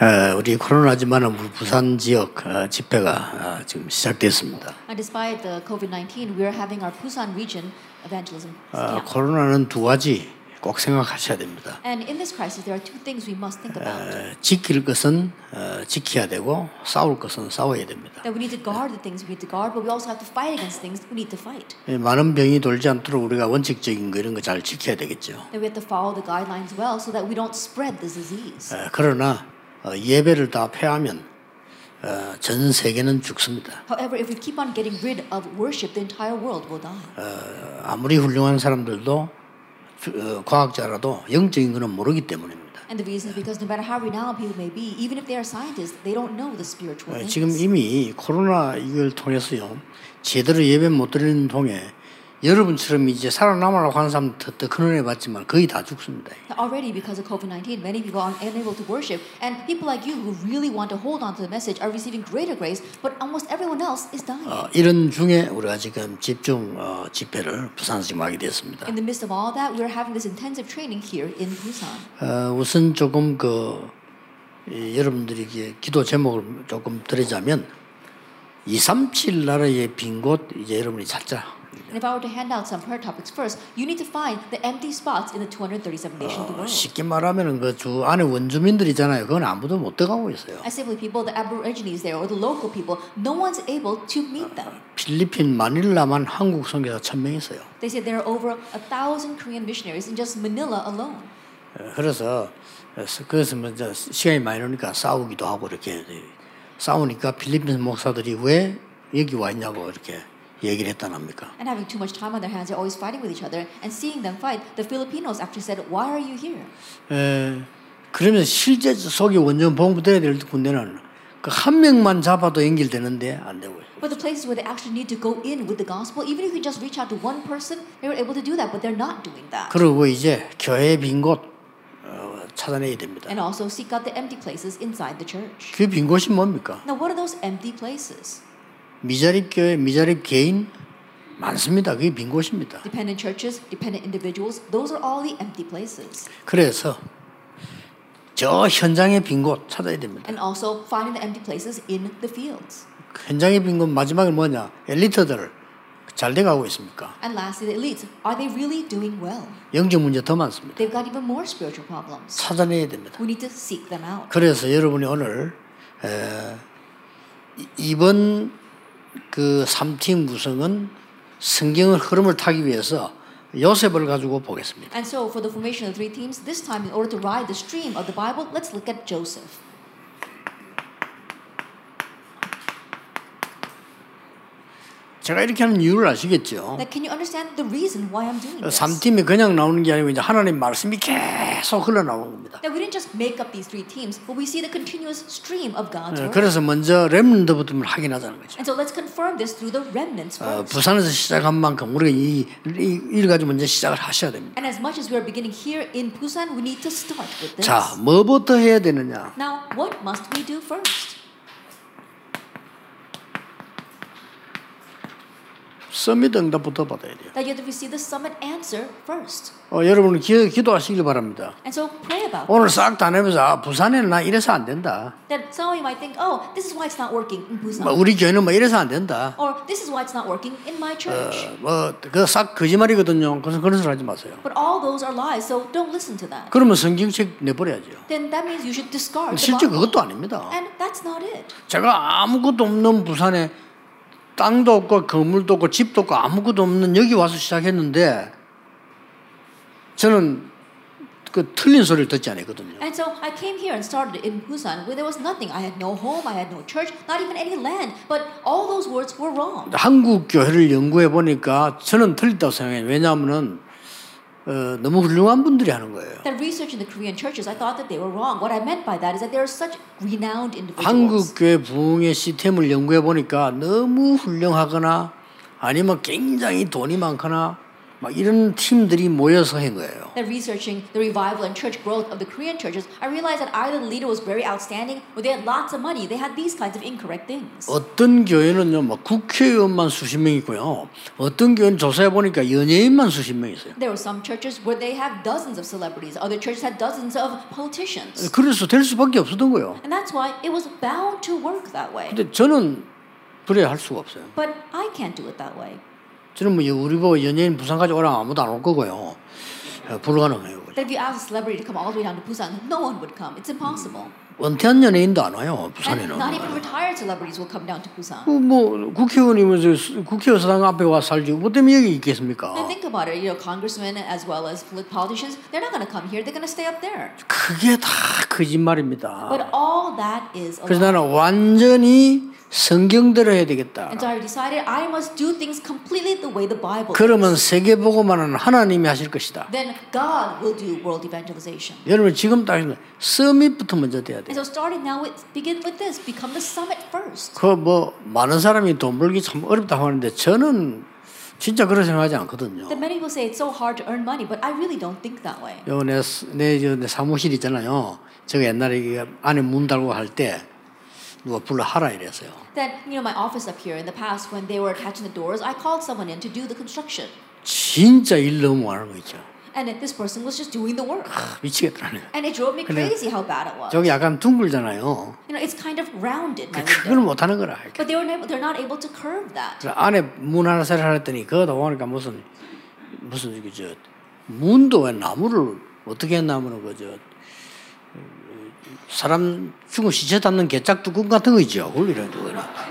어, 우리 코로나지만 우리 부산 지역 어, 집회가 어, 지금 시작됐습니다. And despite the COVID-19, we are having our Busan region evangelism 어. 코로나는 두 가지 꼭 생각하셔야 됩니다. And in this crisis, there are two things we must think about. 어, 지킬 것은 어, 지켜야 되고 싸울 것은 싸워야 됩니다. That we need to guard the things we need to guard, but we also have to fight against things we need to fight. 예, 많은 병이 돌지 않도록 우리가 원칙적인 거 이런 거 잘 지켜야 되겠죠. That we have to follow the guidelines well so that we don't spread this disease. 어, 그러나 어, 예배를 다 폐하면 어, 전 세계는 죽습니다. However, if we keep on getting rid of worship, the entire world will die. 어, 아무리 훌륭한 사람들도 주- 어, 과학자라도 영적인 것은 모르기 때문입니다. And the reason is because no matter how renowned people may be, even if they are scientists, they don't know the spiritual 어, things. 지금 이미 코로나 이걸 통해서요 제대로 예배 못 드리는 통에 여러분처럼 이제 살아남으려고 하는 사람 더, 더 큰은혜 받지만 거의 다 죽습니다. Already, because of COVID 19, many people are unable to worship, and people like you who really want to hold on to the message are receiving greater grace, but almost everyone else is dying. 어, 이런 중에 우리가 지금 집중 어, 집회를 부산에서 지금 하게 됐습니다. In the midst of all that, we are having this intensive training here in Busan. 어, 우선 조금 그 이, 여러분들이 기도 제목을 조금 드리자면 237 나라의 빈곳 이제 여러분이 찾자. And if I were to hand out some prayer topics first, you need to find the empty spots in the 237 nations of the 어, world. 쉽게 말하면은 그주 안에 원주민들이잖아요. 그건 아무도 못 들어가고 있어요. And simply people, the aborigines there or the local people, no one's able to meet them. 필리핀 마닐라만 한국 선교사 1000명 있어요. They say there are over a thousand Korean missionaries in just Manila alone. 어, 그래서 그래서 먼저 시간이 많이 나니까 싸우기도 하고 이렇게 싸우니까 필리핀 목사들이 왜 여기 와 있냐고 이렇게 얘기를 했다랍니까? And having too much time on their hands, they're always fighting with each other. And seeing them fight, the Filipinos actually said, Why are you here? 에, 그러면 실제 속이 원전 봉부돼야 될 군대는 그한 명만 잡아도 연결되는데 안 되고. But the places where they actually need to go in with the gospel, even if you just reach out to one person, they were able to do that, but they're not doing that. 그리고 이제 교회 빈곳 어, 찾아내야 됩니다. And also seek out the empty places inside the church. 그빈 곳이 뭡니까? Now, what are those empty places? 미자립 교회, 미자립 개인 많습니다. 그게 빈 곳입니다. Dependent churches, dependent individuals, those are all the empty places. 그래서 저 현장의 빈 곳 찾아야 됩니다. And also finding the empty places in the fields. 현장의 빈 곳 마지막에 뭐냐? 엘리트들 잘 돼가고 있습니까? And lastly, the elites. Are they really doing well? 영적 문제 더 많습니다. They've got even more spiritual problems. 찾아내야 됩니다. We need to seek them out. 그래서 여러분이 오늘 에, 이- 이번 그 3팀 구성은 성경의 흐름을 타기 위해서 요셉을 가지고 보겠습니다. And so, for the formation of three teams, this time, in order to ride the stream of the Bible, let's look at Joseph. 제가 이렇게 하는 이유를 아시겠죠? Now, can you understand the reason why I'm doing this? 3팀이 그냥 나오는 게 아니고 이제 하나님 말씀이 계속 흘러나오는 겁니다. That we didn't just make up these three teams, but we see the continuous stream of God's 에, word. 그래서 먼저 렘넌트부터 확인하자는 거죠. And so let's confirm this through the remnants 어, first. 부산에서 시작한 만큼 우리가 이, 이, 이를 가지고 먼저 시작을 하셔야 됩니다. And as much as we are beginning here in Busan, we need to start with this. 자, 뭐부터 해야 되느냐? Now, what must we do first? 서밋 응답 부터 받아야 돼요. That you have to receive the summit answer first. 어, 여러분은 기, 기도하시길 바랍니다. And so pray about. 오늘 싹다 내면서 아, 부산에는 나 이래서 안 된다. That some of you might think, oh, this is why it's not working in 뭐 Busan. 우리 교회는 뭐 이래서 안 된다. Or this is why it's not working in my church. 뭐그 싹 거짓말이거든요. 그래서 그런 소리 하지 마세요. But all those are lies, so don't listen to that. 그러면 성경책 내버려야죠. Then that means you should discard 실제. 그것도 아닙니다. And that's not it. 제가 아무것도 없는 부산에 땅도 없고 건물도 없고 집도 없고 아무것도 없는 여기 와서 시작했는데 저는 그 틀린 소리를 듣지 않았거든요. And so I came here and started in Busan where there was nothing. I had no home, I had no church, not even any land. But all those words were wrong. 한국 교회를 연구해 보니까 저는 틀렸다고 생각해요. 왜냐하면은 어, 너무 훌륭한 분들이 하는 거예요. That research in the Korean churches, I thought that they were wrong. What I meant by that is that there are such renowned individuals. 한국 교회 부흥의 시스템을 연구해 보니까 너무 훌륭하거나 아니면 굉장히 돈이 많거나 막 이런 팀들이 모여서 한 거예요. That researching the revival and church growth of the Korean churches, I realized that either the leader was very outstanding or they had lots of money. They had these kinds of incorrect things. 어떤 교회는요, 막 국회의원만 수십 명 있고요. 어떤 교회는 조사해 보니까 연예인만 수십 명 있어요. There were some churches where they have dozens of celebrities. Other churches had dozens of politicians. 그래서 될 수밖에 없었던 거예요. And that's why it was bound to work that way. 근데 저는 그래 할 수가 없어요. But I can't do it that way. 저는 뭐 우리 보고 연예인 부산까지 오라 아무도 안 올 거고요. 어, 불가능해요. That if you ask a celebrity to come all the way down to Busan, no one would come. It's impossible. 은퇴한 연예인도 안 와요. And 부산에는. not even retired celebrities will come down to Busan. 그뭐 국회의원이 뭐 국회의사당 앞에 와 살지 뭐 때문에 여기 있겠습니까? And think about it, you know, congressmen as well as polit- politicians, they're not going to come here. They're going to stay up there. 그게 다 거짓말입니다. But all that is a 그래서. 나는 완전히 성경대로 해야 되겠다. And so I decided I must do things completely the way the Bible 그러면. 세계 보고만은 하나님이 하실 것이다. Then God will do world evangelization. 여러분 지금 딱 서밋부터 먼저 돼야 And 돼요. so starting now, with, begin with this. Become the summit first. 그뭐 많은 사람이 돈 벌기 참 어렵다고 하는데 저는 진짜 그렇게 생각하지 않거든요. That many people say it's so hard to earn money, but I really don't think that way. 요내내 내 사무실 있잖아요. 제가 옛날에 안에 문 달고 할 때 누가 불러 하라 이랬어요. Then, you know, my office up here in the past, when they were attaching the doors, I called someone in to do the construction. 진짜 일 너무 많은 거 있죠. And this person was just doing the work. 미치겠더라고요. And it drove me crazy how bad it was. 저기 약간 둥글잖아요. You know, it's kind of rounded, my 그걸. 못 하는 거라. But they were they're not able to curve that. 안에 문 하나 새로 하랬더니 그거다 보니까 무슨 무슨 저기 저 문도 왜 나무를 어떻게 했나무는 그저 사람 죽은 시체 담는 개짝 뚜껑 같은 거 있죠. 이래 두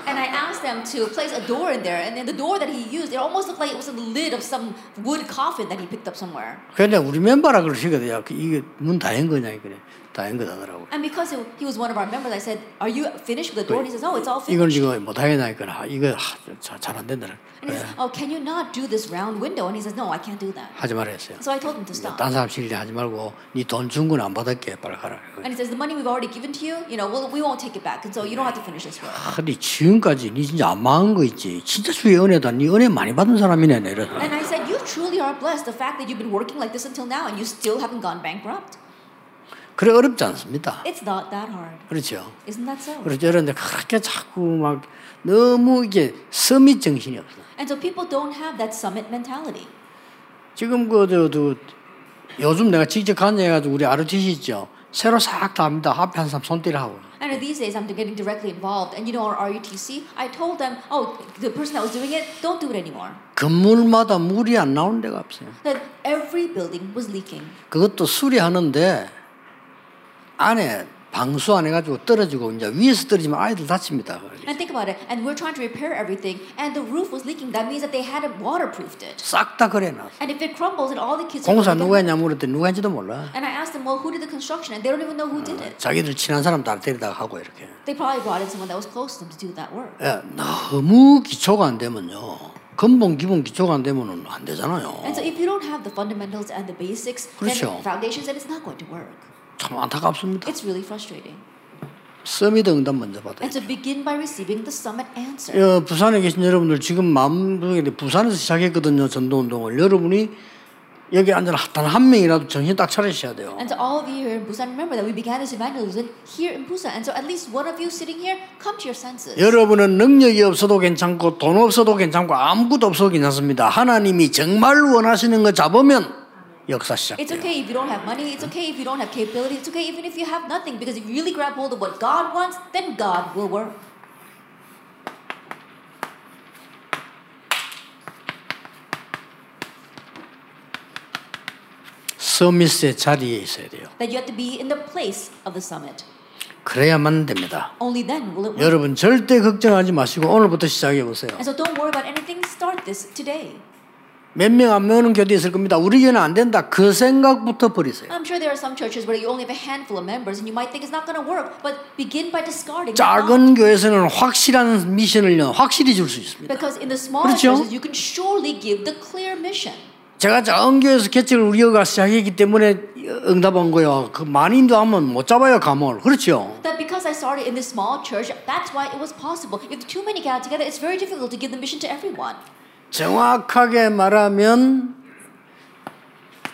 And I asked them to place a door in there, and then the door that he used, it almost looked like it was the lid of some wood coffin that he picked up somewhere. 근데 우리 멤버라 그러시거든요. 그 이게 문다한 거냐 그래. 다한 거다더라고. And because he was one of our members, I said, "Are you finished with the door?" And he says, "Oh, it's all 이걸 finished." 지금 못 하겠나니까 아, 이거 잘안 된다. And he says, "Oh, can you not do this round window?" And he says, "No, I can't do that." 하지 말라 했어요. So I told him to stop. 딴 사람 실리 하지 말고 네돈준건안 받을게 빨리 가라. And he says, "The money we've already given to you, you know, we'll, we won't take it back, and so you don't have to finish this work." 근데 지금까지 니 진짜 안 망한 거 있지. 진짜 주의 은혜다. 니 은혜 많이 받은 사람이네. 이래서. And I said, "You truly are blessed. The fact that you've been working like this until now, and you still haven't gone bankrupt, 그래 어렵지 않습니다. it's not that hard, 그렇죠. isn't that so?" 그렇죠. 그런데 그렇게 자꾸 막 너무 이게 서밋 정신이 없어. And so people don't have that summit mentality. 지금 그저도 요즘 내가 직접 관여해가지고 우리 ROTC 있죠. 새로 싹다 합니다. 앞에 한 사람 손띠를 하고. And these days, I'm getting directly involved. And you know, our RUTC, I told them, oh, the person that was doing it, don't do it anymore. 건물마다 물이 안 나오는 데가 없어요. That every building was leaking. 그것도 수리하는데 안에 방수 안 해가지고 떨어지고 이제 위에서 떨어지면 아이들 다칩니다. And think about it. And we're trying to repair everything, and the roof was leaking. That means that they had it waterproofed it. 싹다 그래놨어. And if it crumbles, and all the kids. are 공사 누가. 했냐 물었더니 누가 했는지도 몰라. And I asked them, well, who did the construction? And they don't even know who did it. 자기들 친한 사람 다 데리다가 하고 이렇게. They probably brought in someone that was close to them to do that work. 예, 너무 기초가 안 되면요. 근본 기본 기초가 안 되면은 안 되잖아요. And so if you don't have the fundamentals and the basics, 그렇죠. then foundations, then it's not going to work. 참 안타깝습니다. It's really frustrating. 서밋 응답 먼저 받아야 And so begin by receiving the summit answer. 어, 부산에 계신 여러분들 지금 마음속에 부산에서 시작했거든요 전도 운동을 여러분이 여기 앉아 단한 명이라도 정신 딱 차리셔야 돼요. And to all of you here in Busan, remember that we began this evangelism here in Busan. And so at least one of you sitting here, come to your senses. 여러분은 능력이 없어도 괜찮고 돈 없어도 괜찮고 아무것도 없어도 괜찮습니다. 하나님이 정말 원하시는 거 잡으면 역사 It's 시작돼요. okay if you don't have money. It's okay if you don't have capability. It's okay even if you have nothing. Because if you really grab hold of what God wants, then God will work. 서밋의 자리에 있어야 돼요. That you have to be in the place of the summit. 그래야만 됩니다. Only then will it work. 여러분 절대 걱정하지 마시고 오늘부터 시작해 보세요. And so don't worry about anything. Start this today. 몇 명안 모는 교대 있을 겁니다. 우리 교회는 안 된다. 그 생각부터 버리세요. I'm sure there are some churches where you only have a handful of members and you might think it's not going to work. But begin by discarding. 작은 교회에서는 확실한 미션을요 확실히 줄 수 있습니다. Because in the smaller 그렇죠? churches, you can surely give the clear mission. 제가 작은 교회에서 개척을 우리가 시작했기 때문에 응답한 거예요. 그 많이도 하면 못 잡아요 감을. 그렇죠? That because I started in this small church, that's why it was possible. If too many got together, it's very difficult to give the mission to everyone. 정확하게 말하면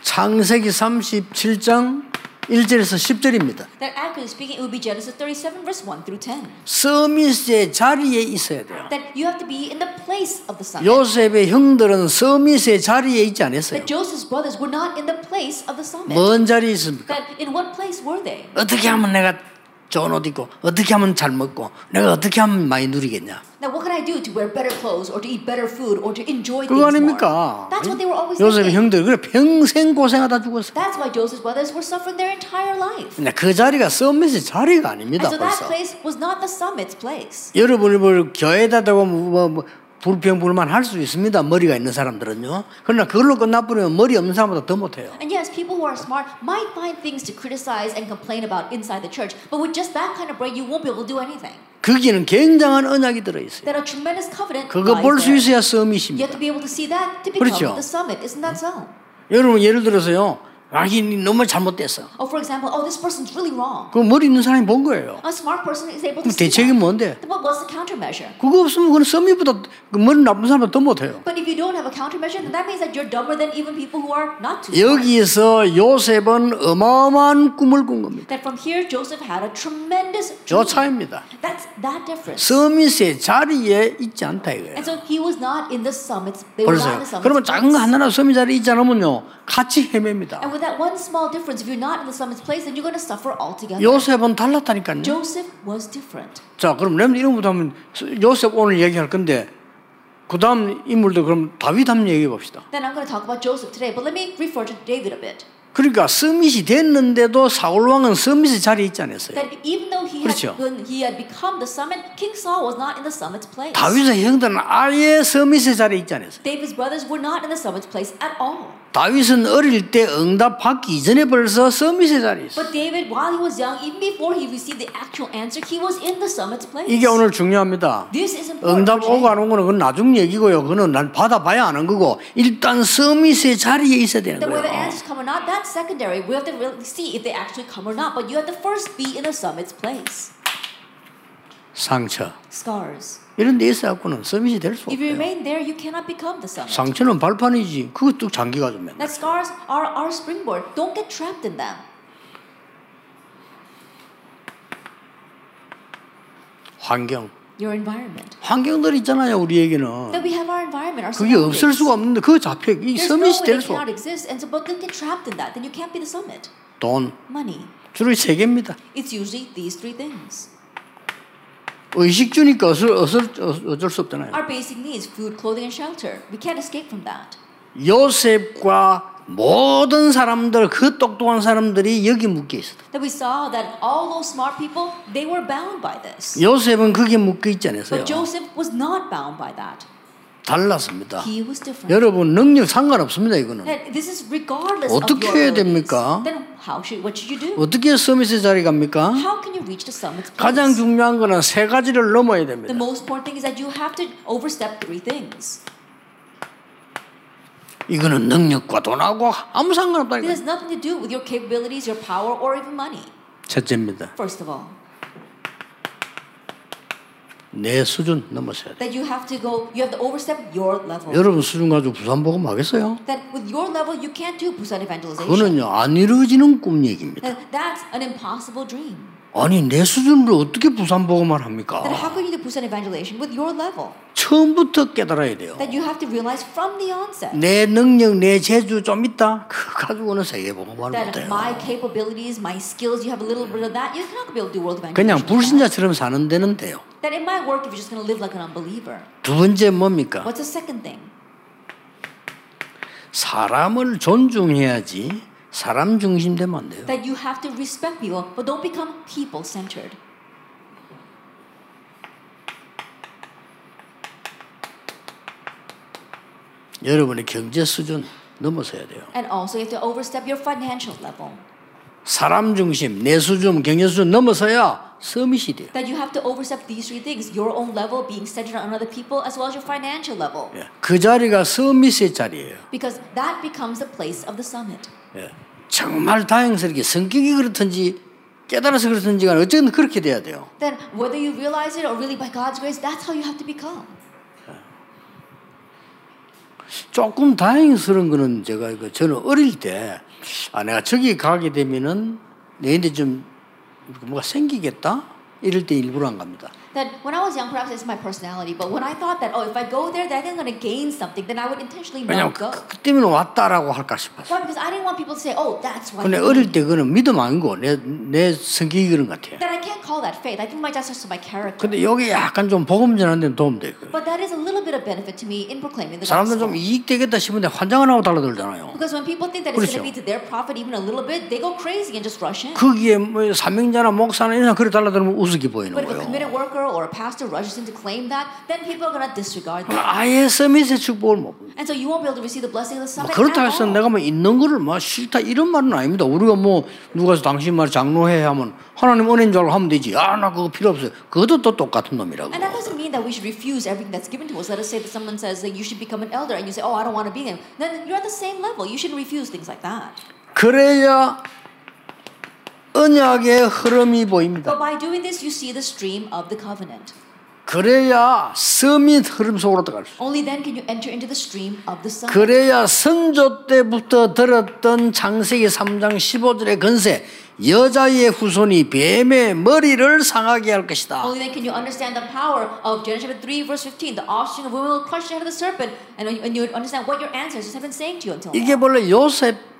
창세기 37장 1절에서 10절입니다. That accurately speaking, it would be Genesis 37, verse 1 through 10. 서밋의 자리에 있어야 돼요. That you have to be in the place of the summit. 요셉의 형들은 서밋의 자리에 있지 않았어요. That Joseph's brothers were not in the place of the summit. 먼 자리에 있습니까? That in what place were they? 어떻게 하면 내가 좋은 옷 입고 어떻게 하면 잘 먹고 내가 어떻게 하면 많이 누리겠냐? Now, what can I do to wear better clothes or to eat better food or to enjoy 그거 things more? 아닙니까? That's what they were always thinking. 형들 그래 평생 고생하다 죽었어. That's why Joseph's brothers were suffering their entire life. 근데 그 자리가 서밋의 자리가 아닙니다. And so that place was not the summit's place. 여러분이 뭘 교회에다 대고 뭐, 뭐 불평불만 할 수 있습니다. 머리가 있는 사람들은요. 그러나 그걸로 끝나버리면 머리 없는 사람보다 더 못해요. And yes, people who are smart might find things to criticize and complain about inside the church, but with just that kind of brain, you won't be able to do anything. 거기는 굉장한 언약이 들어 있어요. That a tremendous covenant 그거 볼 수. 있어야 You 서밋입니다. have to be able to see that to become 그렇죠. the summit. Isn't that so? 여러분 예를 들어서요. 아, 이 너무 잘못됐어. Oh, for example, oh, this person's really wrong. 그 머리 있는 사람이 본 거예요. A smart person is able to 대책이. 뭔데? But what's the countermeasure? 그거 없으면 그건 서밋보다 그 머리 나쁜 사람보다 더 못해요. But if you don't have a countermeasure, then that means that you're dumber than even people who are not too smart. 여기에서 요셉은 어마어마한 꿈을 꾼 겁니다. That from here, Joseph had a tremendous 저 dream. 차이입니다. That's that difference. 서밋의 자리에 있지 않다 이거예요. And so he was not in the summits. They were not in the summits. 그러면 작은 거 하나라도 서밋 자리에 있지 않으면요. 같이 헤맵니다. And that one small difference, if you're not in the summit's place, then you're going to suffer altogether. 요셉은 달랐다니까요. Joseph was different. 자, 그럼 여러분 이런부터 하면 요셉 오늘 얘기할 건데 그 다음 인물도 그럼 다윗 한번 얘기해 봅시다. Then I'm going to talk about Joseph today, but let me refer to David a bit. 그러니까 서밋이 됐는데도 사울 왕은 서밋의 자리에 있지 않았어요. That even though he 그렇죠. had, when he had become the summit, King Saul was not in the summit's place. 다윗의 형들은 아예 서밋의 자리에 있지 않았어요. 다윗은 어릴 때 응답 받기 이전에 벌써 서밋의 자리에 있어요. But David, while he was young, even before he received the actual answer, he was in the summit's place. 이게 오늘 중요합니다. This is important. 응답 오고 안 오고는 그건 나중 얘기고요. 그거는 난 받아봐야 아는 거고 일단 서밋의 자리에 있어야 되는 거예요. answers come or not, that's secondary. We have to really see if they actually come or not. But you have to first be in the summit's place. 상처 Scars. 이런 데 있어 갖고는 서밋이 될수 If you 없어요. remain there, you cannot become the summit. 상처는 발판이지. 그것도 장기가 좀 맨날. That scars are our springboard. Don't get trapped in them. 환경. Your environment. 환경들 있잖아요. 우리에게는. That we have our environment, our 그게 없을. 수가 없는데 그거 잡혀. 이 no 서밋이 way 될 they 수 cannot 없어. exist, and so but don't get trapped in that. Then you can't be the summit. 돈. Money. 주로 세 개입니다. It's usually these three things. 의식 주니까 어쩔, 어쩔, 어쩔 수 없잖아요. Our basic needs: food, clothing, and shelter. We can't escape from that. 요셉과 모든 사람들, 그 똑똑한 사람들이 여기 묶여 있어. That we saw that all those smart people, they were bound by this. 요셉은 거기에 묶여 있지 않았어요. But Joseph was not bound by that. 달랐습니다. He was different. 여러분 능력 상관없습니다. 이거는. That this is regardless 어떻게 해야. 됩니까? 어떻게 서밋의 자리 갑니까? How can you reach the summit's 가장? 중요한 거는 세 가지를 넘어야 The 됩니다. most important thing is that you have to overstep three things. 이거는 능력과 돈하고 아무 money. 첫째입니다. 내 수준 넘어서야 돼. that you have to go, you have to overstep your level. 여러분 수준 가지고 부산 복음 하겠어요? That with your level, you can't do Busan evangelization. 그거는요 안 이루어지는 꿈 얘기입니다. That that's an impossible dream. 아니 내 수준으로 어떻게 부산 복음을 합니까? Then how can you do Busan evangelization with your level? 처음부터 깨달아야 돼요. That you have to realize from the onset. 내 능력, 내 재주 좀 있다. 그거 가지고는 세계 복음을 that 못해요. my capabilities, my skills, you have a little bit of that, you're not going to be able to do world evangelization. 그냥 that. 불신자처럼 사는 데는 돼요. That it might work if you're just going to live like an unbeliever. 두 번째 뭡니까? What's the second thing? 사람을 존중해야지 사람 중심 되면 안 돼요. That you have to respect people, but don't become people centered. 여러분의 경제 수준 넘어서야 돼요. And also, you have to overstep your financial level. 사람 중심, 내 수준, 경제 수준 넘어서야 서밋이 돼요. That you have to overstep these three things your own level, being centered on other people, as well as your financial level. 예. 그 자리가 서밋의 자리예요. Because that becomes the place of the summit. 예. 정말 다행스럽게 성격이 그렇든지 깨달아서 그렇든지 간 어쨌든 그렇게 돼야 돼요. Then, whether you realize it or really by God's grace, that's how you have to become. 조금 다행스러운 거는 제가 이거 저는 어릴 때 아, 내가 저기 가게 되면은 내한테 좀 뭐가 생기겠다 이럴 때 일부러 안 갑니다. That when I was young, perhaps it's my personality, but when I thought that, oh, if I go there, then I'm going to gain something, then I would intentionally not go. 그, 그 때문에 왔다라고 할까 싶어서. Why? Because I didn't want people to say, oh, that's why. 근데 어릴 때 그거는 믿음 아니고 내, 내 성격이 그런 것 같아요. That I can't call that faith. I think my that's just my character. 근데 여기 약간 좀 복음 전하는 데는 도움 돼. But that is a little bit of benefit to me in proclaiming the 사람들 gospel. 좀 이익 되겠다 싶은데 환장을 하고 달라들잖아요. Because when people think that it's 그렇죠. going to be to their profit even a little bit, they go crazy and just rush in. 거기에 뭐 사명자나 목사나 이런 사람 그래 달라들면 우습게 보이는 But if a 거예요. committed worker or a pastor rushes in to claim that, then people are going to disregard that. 아예 서밋의 축복을 못. And so you won't be able to receive the blessing of the 뭐 summit 그렇다 at 해서. 내가 뭐 있는 거를 뭐 싫다 이런 말은 아닙니다. 우리가 뭐 누가 당신 말 장로해 하면 하나님 은혜인 줄 알고 하면 되지. 아 나 그거 필요 없어요. 그것도 또 똑같은 놈이라고. And that doesn't mean that we should refuse everything that's given to us. Let us say that someone says that you should become an elder and you say, oh, I don't want to be them. Then you're at the same level. You shouldn't refuse things like that. 그래야 언약의 흐름이 보입니다. But by doing this, you see the stream of the covenant. 그래야 서밋 흐름 속으로 들어갈 수. Only then can you enter into the stream of the summit. 그래야 선조 때부터 들었던 창세기 3장 15절의 건세 여자의 후손이 뱀의 머리를 상하게 할 것이다. Only then can you understand the power of Genesis chapter 3, verse 15. The offspring of women will crush the head of the serpent. And, and you would understand what your ancestors have been saying to you until 이게. 원래 요셉의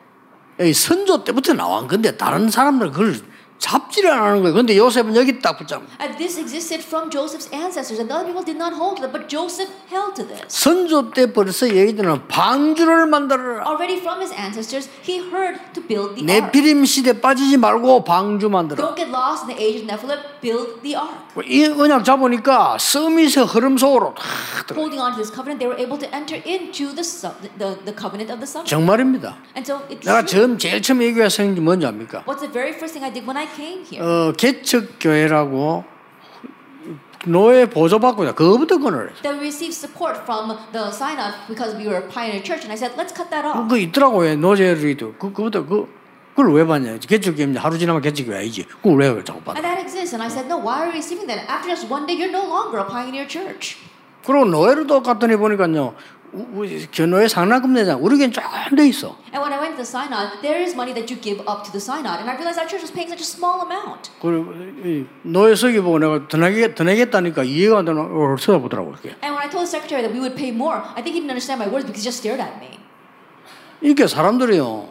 선조 때부터 나온 건데 다른 사람들 그걸 잡지를 안 하는 거예요. 근데 요셉은 여기 딱 붙잡고 And this existed from Joseph's ancestors, and other people did not hold to it, but Joseph held to this. 선조 때 벌써 얘기들은 방주를 만들어라. Already from his ancestors, he heard to build the ark. 네피림 시대 빠지지 말고 방주 만들어. Don't get lost in the age of Nephilim, build the ark. 이 언약 잡으니까 서밋의 흐름 속으로 다 들어. Holding on to this covenant, they were able to enter into the, the, the covenant of the summit. 정말입니다. And so it's 내가. 처음 제일 처음 생긴 게 뭔지 압니까? What's the very first thing I did when I? 어, 개척 교회라고 노예 보조 받고 있다. 그거부터 끊어라. that we received support from the sign up because we were a pioneer church. And I said, let's cut that off. 그거 있더라고요. 노제리도 그 그부터 그 그걸 왜 받냐? 개척 교회 하루 지나면 개척 교회 아니지. 그걸 왜 자꾸 받아? And that exists. And I said, no, why are we receiving that? After just one day, you're no longer a pioneer church. 그리고 노예를 또 갔더니 보니까요. 우- 우리 교노예 상납금 내장 우리겐 좀돼 있어. And when I went to the synod, there is money that you give up to the synod. And I realized our church was paying such a small amount. 이 노예 서기 보고 내가 더 내게 더 내겠다니까 이해가 안 되나 어, 쳐다보더라고 이렇게. And when I told the secretary that we would pay more, I think he didn't understand my words because he just stared at me. 이게 사람들이요.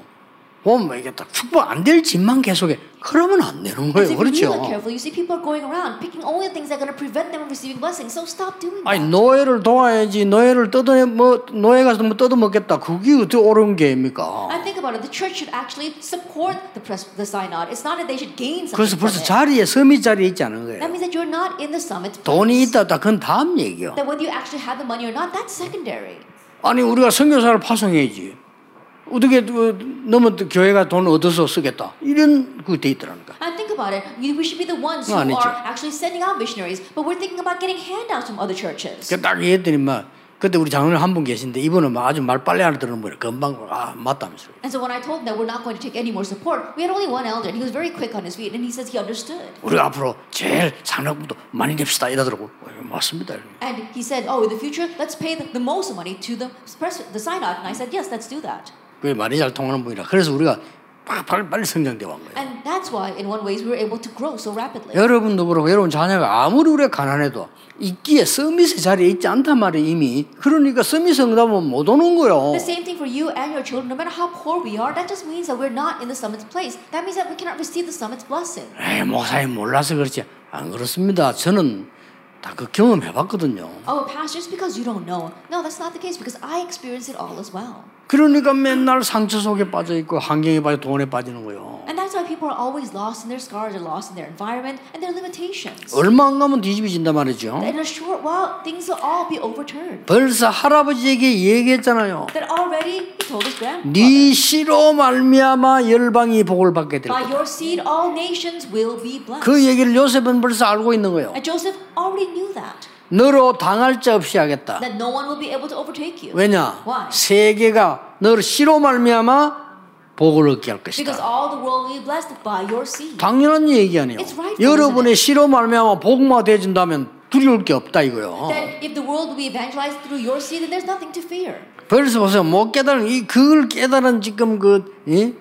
보면 이게 딱 축복 안될 짓만 계속해. 그러면 안 되는 거예요. 그렇죠. carefully, you see people are going around picking only the things that are going to prevent them from receiving blessings. So stop doing 아니. 노예를 도와야지 노예를 뜯어 뭐 노예가 뭐 뜯어 먹겠다. 그게 어떻게 옳은 게입니까? And think about it. The church should actually support the pres- the synod. It's not that they should gain 그래서 something from 벌써. 자리에 서밋 자리에 있지 않은 거예요. That means that you're not in the summit. 돈이 place. 있다 없다 그건 다음 얘기요. That whether you actually have the money or not, that's secondary. 아니 우리가 선교사를 파송해야지. 어떻게 그, 너무 또 교회가 돈 얻어서 쓰겠다. 이런 그돼 있더라니까. And think about it. We, should be the ones who 어, 아니죠. are actually sending out missionaries, but we're thinking about getting handouts from other churches. 그딱 얘기했더니 막 그때 우리 장로님 한분 계신데 이분은 막 아주 말 빨리 알아듣는 분이에요. 금방 아 맞다면서요. And so when I told them that we're not going to take any more support, we had only one elder, and he was very quick on his feet, and he says he understood. 우리가 앞으로 제일 상납금도 많이 냅시다 이러더라고. 어, 맞습니다. And he said, "Oh, in the future, let's pay the, the most money to the the synod." And I said, "Yes, let's do that." 그게 말이 잘 통하는 분이라. 그래서 우리가 막 빨리, 빨리 성장돼 온 거예요. And that's why, in one ways, we were able to grow so rapidly. 여러분도 그렇고 여러분 자녀가 아무리 우리가 가난해도 있기에 서밋의 자리에 있지 않단 말이에요 이미. 그러니까 서밋 응답은 못 오는 거예요. The same thing for you and your children. No matter how poor we are, that just means that we're not in the summit's place. That means that we cannot receive the summit's blessing. 에이, 목사님 몰라서 그렇지. 안 그렇습니다. 저는 다그 경험해봤거든요. Oh, pastor, just because you don't know. No, that's not the case because I experienced it all as well. 그러니까 맨날 상처 속에 빠져 있고 환경에 빠져 돈에 빠지는 거예요. And that's why people are always lost in their scars, they're lost in their environment and their limitations. 얼마 안 가면 뒤집어진단 말이죠. In a short while, things will all be overturned. 벌써 할아버지에게 얘기했잖아요. That already, he told his grandfather. 네 씨로 말미암아 열방이 복을 받게 될 By 거다. your seed, all nations will be blessed. 그 얘기를 요셉은 벌써 알고 있는 거예요. And Joseph already knew that. 너로 당할 자 없이 하겠다. That no one will be able to overtake you. 왜냐? Why? 세계가 너를 씨로 말미암아 복을 얻게 할 Because 것이다. all the world will be blessed by your seed. 당연한 얘기 아니에요. It's right, 여러분의 씨로 말미암아 복마 되진다면 두려울 게 없다 이거요. That if the world will be evangelized through your seed, then there's nothing to fear. 그래서 보세요. 못 깨달은 이 그걸 깨달은 지금 그 이?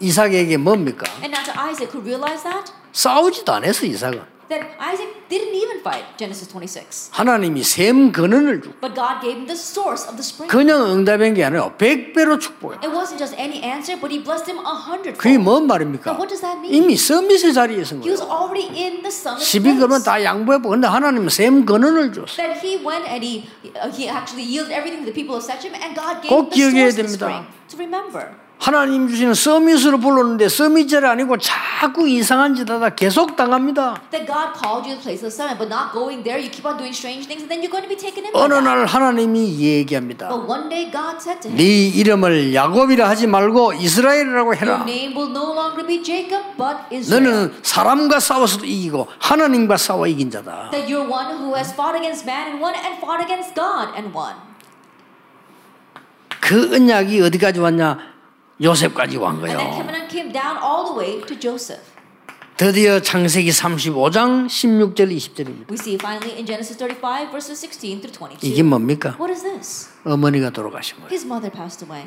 이삭에게 뭡니까? And now to Isaac, who realized that, 싸우지도 않았어 이삭은. That Isaac didn't even fight, Genesis 26. 하나님이 샘 근원을 주고 But God gave him the source of the spring. 그냥 응답한 게 아니라 백배로 축복해. It wasn't just any answer, but he blessed him a hundredfold. 그게 뭔 말입니까? Now what does that mean? 이미 서밋의 자리에 있은 He was 거예요. already in the summit 십이 그러면 place. 다 양보해보고 근데 하나님은 샘 근원을 줬어. That he went and he uh, he actually yielded everything to the people of Shechem, and God gave 꼭 him the 기억해야 source of the 됩니다. spring. To remember 하나님 주시는 서밋으로 불렀는데 서밋절이 아니고 자꾸 이상한 짓 하다 계속 당합니다. that God called you to the place of the summit, but not going there, you keep on doing strange things, and then you're going to be taken in. by 어느. 날 하나님이 얘기합니다. But one day God said to him, 네 이름을 야곱이라 하지 말고 이스라엘이라고 Your 해라. name will no longer be Jacob, but Israel. 너는 사람과 싸워서도 이기고 하나님과 싸워 이긴 자다. That you're one who has fought against man and won, and fought against God and won. 그 언약이 어디까지 왔냐? 요셉까지 온 거예요. covenant came down all the way to Joseph. 드디어 창세기 35장 16절 20절입니다. We see finally in Genesis 35, verses 16 through 22. 이게 뭡니까? What is this? 어머니가 돌아가신 거예요. His mother passed away.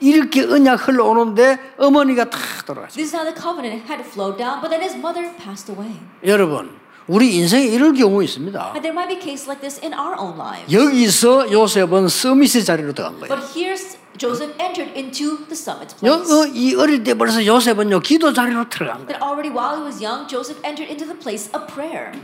이렇게 언약 흘러오는데 어머니가 다 돌아가신 This is how the covenant had flowed down, but then his mother passed away. 여러분, 우리 인생에 이럴 경우 있습니다. And there might be case like this in our own lives. 여기서 요셉은 서밋의 자리로 들어간 거예요. But here's Joseph entered into the summit 요, place. 어, 이 어릴 때 벌써 요셉은요 기도 자리로 들어간 거예요. That already while he was young, Joseph entered into the place of prayer.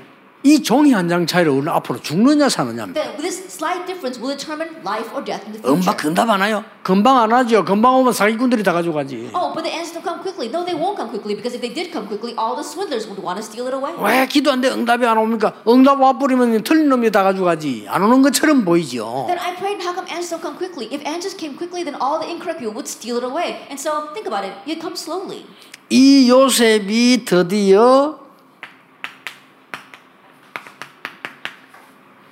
이 종이 한 장 차이로 우리는 앞으로 죽느냐 사느냐. That this slight difference will determine life or death in the 엄마 future. 금방 안 와요? 금방 안 하죠. 금방 오면 사기꾼들이 다 가져가지. Oh, but the answers don't come quickly. No, they won't come quickly because if they did come quickly, all the swindlers would want to steal it away. 왜 기도하는데 응답이 안 옵니까? 응답 와버리면 틀린 놈이 다 가져가지. 안 오는 것처럼 보이죠. Then I prayed, how come answers don't come quickly? If answers came quickly, then all the incorrect people would steal it away. And so think about it, it comes slowly. 이 요셉이 드디어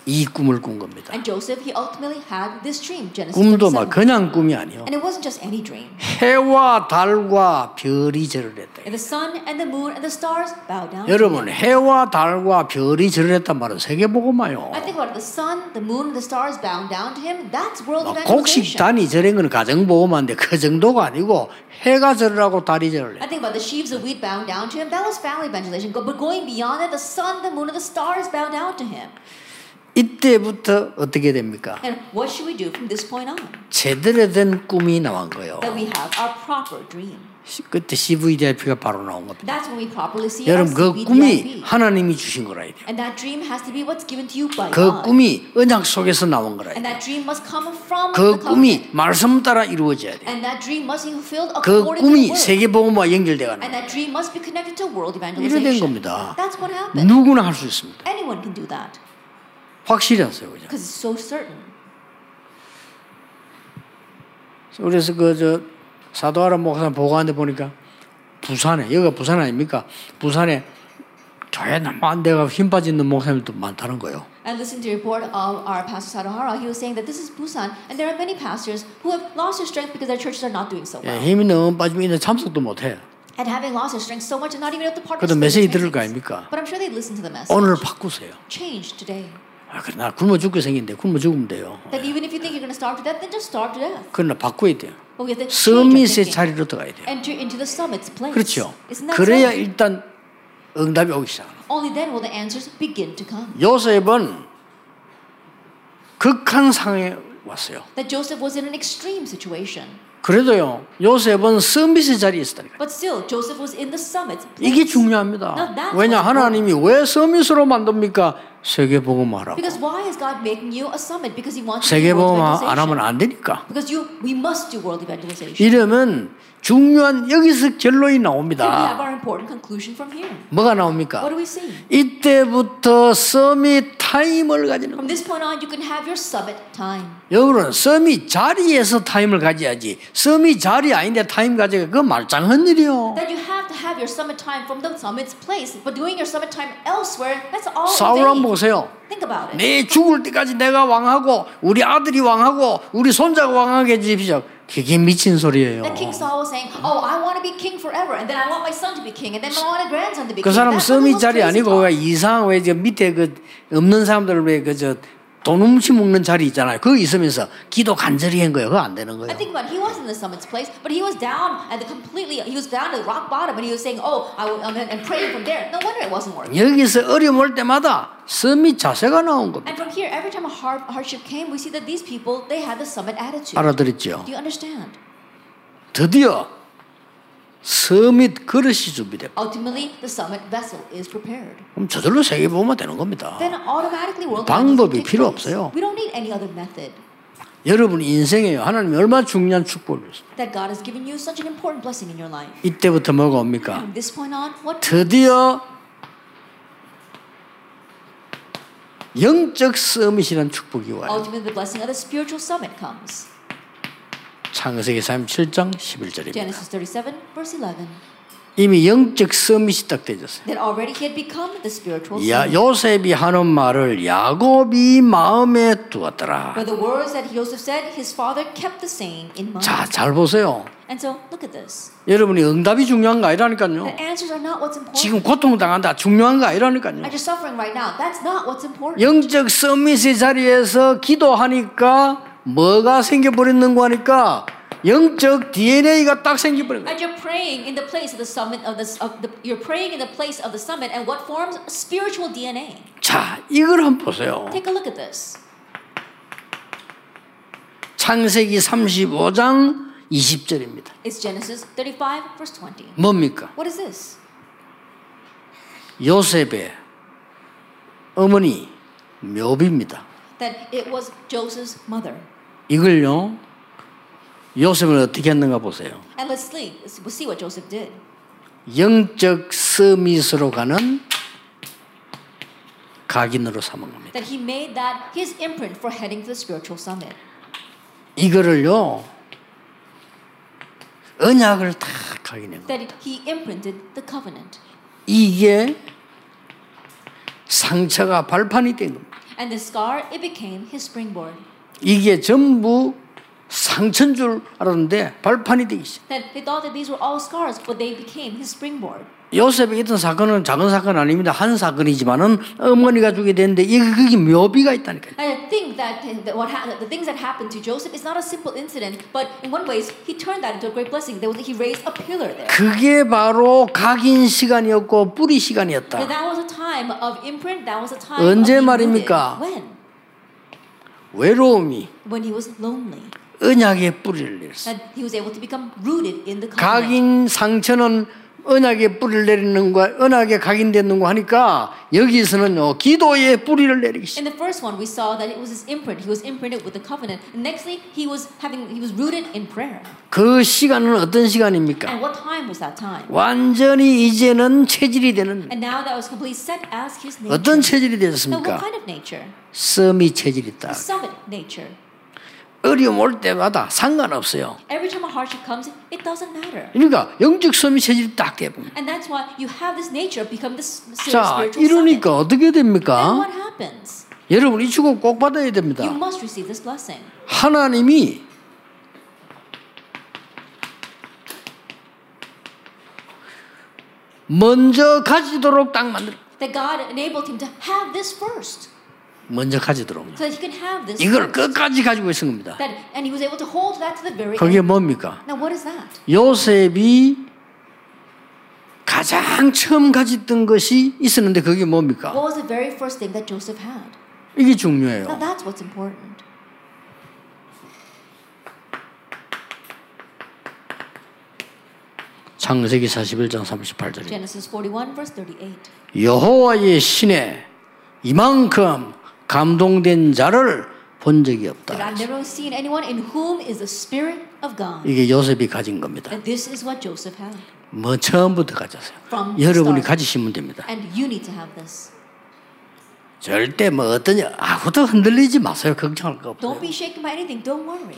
이 꿈을 꾼 겁니다. And Joseph, he ultimately had this dream, Genesis 꿈도 막 37. 그냥 꿈이 아니요. And it wasn't just any dream. 해와 달과 별이 절을 했다. And the sun and the moon and the stars bow down. to 여러분 him. 해와 달과 별이 절을 했단 말은 세계복음화요. I think about it. The sun, the moon, and the stars bow down to him. That's world 막 곡식. 단위 절인 건 가정보험인데 그 정도가 아니고 해가 절을 하고 달이 절을 해. I think about the sheaves of wheat bowing down to him. That was family evangelization. But going beyond that, the sun, the moon, and the stars bow down to him. 이때부터 어떻게 됩니까? And what should we do from this point on? 제대로 된 꿈이 나온 거예요. That we have our proper dream. 시- 그때 CVDIP가 바로 나온 겁니다. That's when we properly see 여러분 그 꿈이. 하나님이 주신 거라 해야 돼요. And that dream has to be what's given to you by 그 God. 꿈이 언약 속에서 나온 거라 해야 And 돼요. that dream must come from 그 the 꿈이 covenant. 말씀 따라 이루어져야 돼요. And that dream must be fulfilled 그 according to the 꿈이 word. 세계복음과 연결돼가는 And 거예요. that dream must be connected to world 이래 된. 겁니다. That's what happened. 누구나 할 수 있습니다. Anyone can do that 확실히 하세요. 그죠? because it's so certain. 그래서 그 저 사도하라 목사 보고하는데 보니까 부산에 여기가 부산 아닙니까? 부산에 교회 안 돼가 힘 빠지는 목사님도 많다는 거예요. And listening to the report of our pastor Sadohara, he was saying that this is Busan, and there are many pastors who have lost their strength because their churches are not doing so 예, well. 힘이 너무 빠지면 이제 참석도 못 해. And having lost their strength so much, and not even able to 그래도 participate. 메시지 들을 거. 아닙니까? But I'm sure they'd listen to the message. 오늘 바꾸세요. Change today. 아, 그래 나 굶어 죽게 생긴데 굶어 죽으면 돼요. That even if you think you're going to starve to death, then just starve to death. 그러나 바꿔야 돼요. 서밋의. 자리로 들어가야 돼요. Enter into the summit's place. 그렇죠. 그래야 so? 일단 응답이 오기 시작합니다. Only then will the answers begin to come. 요셉은 극한 상황에 왔어요. That Joseph was in an extreme situation. 그래도요, 요셉은 서밋의 자리에 있었다니까. But still, Joseph was in the summit. 이게. 중요합니다. 왜냐 하나님이 왜 서밋으로 만듭니까? 세계복음화라고. Because why is God making you a summit? Because He wants you to do 세계복음화 안. 하면 안 되니까. Because you, we must do world evangelization. 이러면 중요한 여기서 결론이 나옵니다. 뭐가 나옵니까? 이때부터 서밋 타임을 가지는. 여러분은 서밋 자리에서 타임을 가져야지. 서밋 자리 아닌데 타임 가져가 그건 말짱한 일이요. That you have to have your summit time from the summit's place, but doing your summit time elsewhere, that's all. 사울 한번 vain. 보세요. 내 죽을 때까지 내가 왕하고 우리 아들이 왕하고 우리 손자가 왕하게 해주십시오. 그게 미친 소리예요. That King Saul was saying, "Oh, I want to be king forever, and then I want my son to be king, and then I want a grandson to be 그 king." 사람 what 서밋 those 자리 아니고. 왜 이상 왜 저 밑에 그 없는 사람들 왜그저 돈 훔치 먹는 자리 있잖아요. 거기 있으면서 기도 간절히 한 거예요. 그거 안 되는 I 거예요. think about it, he was in the summit's place, but he was down at the completely, he was down at rock bottom, and he was saying, "Oh, I will, um, and praying from there." No wonder it wasn't working. 여기서 어려움 올 때마다 서밋 자세가 나온 겁니다. And from here, every time a hard, hardship came, we see that these people they had the summit attitude. 알아들었죠? Do you understand? 드디어 서밋 그릇이 준비됐고 Ultimately, the summit vessel is prepared. 그럼 저절로 세계 보면 되는 겁니다. Then automatically world 방법이 필요. 없어요. We don't need any other method. 여러분 인생에 하나님이 얼마나 중요한 축복을 줬어요. That God has given you such an important blessing in your life. 이때부터 뭐가 옵니까? From this point on, what 드디어 영적 서밋이라는 축복이 와요. ultimately the blessing of the spiritual summit comes. 창세기 37장 11절입니다. Genesis 37, verse 11. 이미 영적 서밋이 딱 되졌어요. That already he had become the spiritual 야. 요셉이 하는 말을 야곱이 마음에 두었더라. But the words that Joseph said, his father kept the saying in mind. 자, 잘 보세요. And so, look at this. 여러분이 응답이 중요한 거 아니라니까요. The answers are not what's important. 지금 고통당한다 중요한 거 아니라니까요. Right now? That's not what's important. 영적 서밋의 자리에서 기도하니까 뭐가 생겨버렸는 거 하니까 영적 DNA가 딱 생겨버린 거예요. And you're praying in the place of the summit of the, of the you're praying in the place of the summit, and what forms spiritual DNA? 자, 이걸 한번 보세요. Take a look at this. 창세기 35장 20절입니다. It's Genesis 35, verse 20. 뭡니까? What is this? 요셉의 어머니 묘비입니다. That it was Joseph's mother. 이걸요. 요셉은 어떻게 했는가 보세요. And let's see, we'll see what Joseph did. 영적 서밋으로 가는 각인으로 삼은 겁니다. That he made that his imprint for heading to the spiritual summit. 이거를요. 언약을 다 각인한 거예요. That he imprinted the covenant. 이게 상처가 발판이 된 겁니다. And the scar, it became his springboard. 이게 전부 상처인 줄 알았는데 발판이 되기 시작. Springboard. 요셉이 있던 사건은 작은 사건 아닙니다. 한 사건이지만은 어머니가 주게 되는데 이게 그게 묘비가 있다니까요. And I think that, that what ha- the things that happened to Joseph is not a simple incident, but in one ways he turned that into a great blessing. There was, he raised a pillar there. 그게 바로 각인 시간이었고 뿌리 시간이었다. that was a time of imprint. That was a time 언제 말입니까? When? 외로움이 When he was lonely. 언약의 뿌리를 내렸어. That he was able to become rooted in the covenant. 각인 상처는 언약의 뿌리를 내리는 거, 언약에 각인되는 거 하니까 여기서는요 기도의 뿌리를 내리기 시작. In the first one, we saw that it was his imprint. He was imprinted with the covenant. And nextly, he was having he was rooted in prayer. 그 시간은 어떤 시간입니까? And what time was that time? 완전히 이제는 체질이 되는 And now that was completely set as his nature. 어떤 체질이 Now, what 되었습니까? kind of nature? 썸이 체질이다. Summit nature. 어려움 올 때마다 상관없어요. Every time a hardship comes, it doesn't matter. 그러니까 영적 썸이 체질이 딱 돼버려. And that's why you have this nature become this 자, spiritual summit. 이러니까 어떻게 Then 됩니까? what happens? 여러분 이 축복 꼭 받아야 됩니다. You must receive this blessing. 하나님이 먼저 가지도록 딱 만들. That God enabled him to have this first. 먼저 가지도록. So that he can have this 이걸. 끝까지 가지고 있은 겁니다. That, and he was able to hold that to the very 그게. 뭡니까? Now what is that? 요셉이 가장 처음 가졌던 것이 있었는데 그게 뭡니까? What was the very first thing that Joseph had? 이게 중요해요. that's what's important. 창세기 41장 38절입니다. Genesis 41, verse 38. 여호와의 신에 이만큼 감동된 자를 본 적이 없다. I've never seen anyone in whom is the Spirit of God. 이게 요셉이 가진 겁니다. And this is what Joseph had. 뭐 처음부터 가졌어요. From 여러분이. 가지시면 됩니다. And you need to have this. 절대 뭐 어떤 아무도 흔들리지 마세요. 걱정할 거 Don't 없어요. be shaken by anything. Don't worry.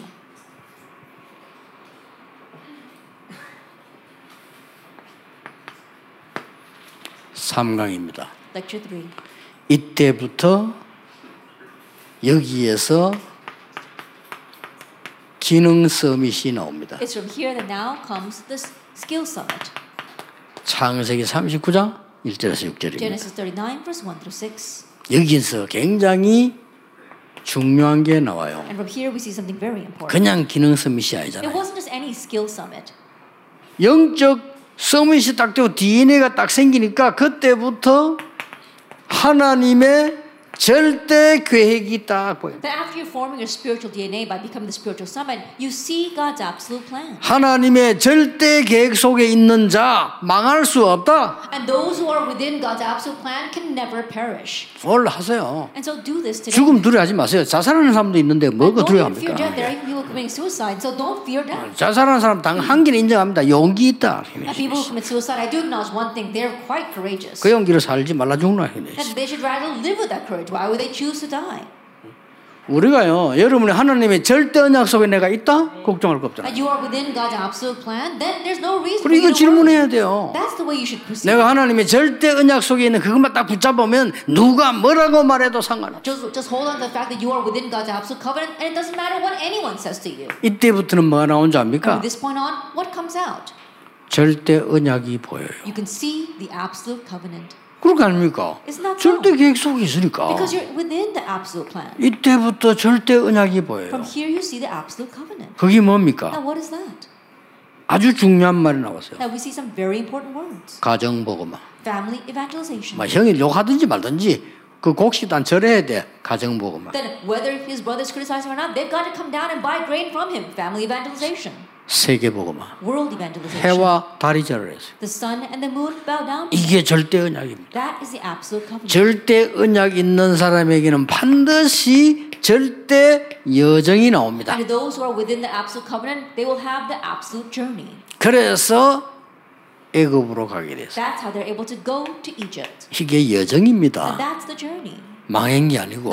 삼강입니다 Lecture 3. 이때부터 여기에서 기능 서밋이 나옵니다. It's from here that now comes this skill summit. 창세기 39장 1절에서 6절입니다. Genesis 39, verse 1 through 6. 여기서 굉장히 중요한 게 나와요. And from here we see something very important. 그냥 기능 서밋이 It 아니잖아요. wasn't just any skill summit. 영적 서밋이 딱 되고 DNA가 딱 생기니까 그때부터 하나님의 절대 계획이 딱 보여요. That after you're forming your spiritual DNA by becoming the spiritual summit, you see God's absolute plan. 하나님의 절대 계획 속에 있는 자 망할 수 없다. And those who are within God's absolute plan can never perish. 뭘 하세요? And so do this today. 죽음 두려워하지 마세요. 자살하는 사람도 있는데 뭐가 don't even fear death. There are people committing suicide, so don't fear death. 자살하는 사람 당 한기는 인정합니다. 용기 있다. And people who commit suicide, I do acknowledge one thing: they're quite courageous. 그 용기로 살지 말라 죽나 And they should rather live with that courage. Why would they choose to die? 우리가요, 여러분이 하나님의 절대 언약 속에 내가 있다? 걱정할 거 없잖아요. You are within God's absolute plan, then there's no reason you 이거. 질문해야 돼요. That's the way you should proceed. 내가 하나님의 절대 언약 속에 있는 그것만 딱 붙잡으면 누가 뭐라고 말해도 상관없어. Just, just hold on to the fact that you are within God's absolute covenant, and it doesn't matter what anyone says to you. 이때부터는 뭐가 나온 줄 From 압니까? this point on, what comes out? 절대 언약이 보여요. You can see the absolute covenant. 아닙니까? Isn't that so? 절대 계획 속에 있으니까. Because you're within the absolute plan. 이때부터 절대 언약이 보여요. From here, you see the absolute covenant. 그게 뭡니까? Now, what is that? 아주 중요한 말이 나왔어요. Now, we see some very important words 가정 복음화. family evangelization. 막 형이 욕하든지 말든지 그 곡식단 절해야 돼. 가정 복음화. Then, whether his brothers criticize him or not, they've got to come down and buy grain from him. Family evangelization. 세계복음화. 해와 달이 절을 했어요. The sun and the moon bow down. 이게 절대 언약입니다. That is the absolute covenant. 절대 언약 있는 사람에게는 반드시 절대 여정이 나옵니다. And to those who are within the absolute covenant, they will have the absolute journey. 그래서 애굽으로 가게 됐어요. That's how they're able to go to Egypt. 이게 And 여정입니다. that's the journey. 망한 게 아니고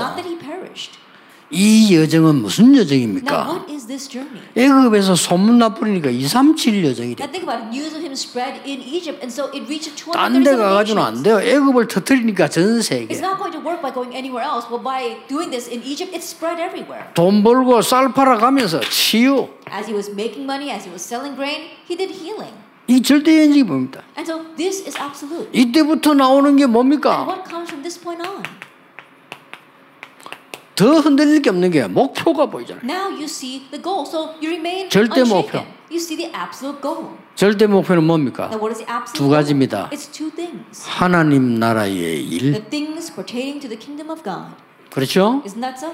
이 여정은 무슨 여정입니까? what is this journey? 애굽에서 소문나 뿌리니까 2, 3, 7 여정이래. And think about it. News of him spread in Egypt, and so it reached 딴데237 가가지고는 안. 돼요. 애굽을 터뜨리니까 전 세계. It's not going to work by going anywhere else, but by doing this in Egypt, it spread everywhere. 돈 벌고 쌀 팔아 가면서 치유. As he was making money, as he was selling grain, he did healing. 이 절대 여정이 뭡니까? And so this is absolute. 이때부터 나오는 게 뭡니까? what comes from this point on? 더 흔들릴 게 없는 게 목표가 보이잖아요. Now you see the goal. So you remain 절대. 목표. You see the absolute goal. 절대 목표는 뭡니까? Now what is the absolute 두 goal? 가지입니다. It's two things. 하나님 나라의 일. The things pertaining to the kingdom of God. 그렇죠? Isn't that so?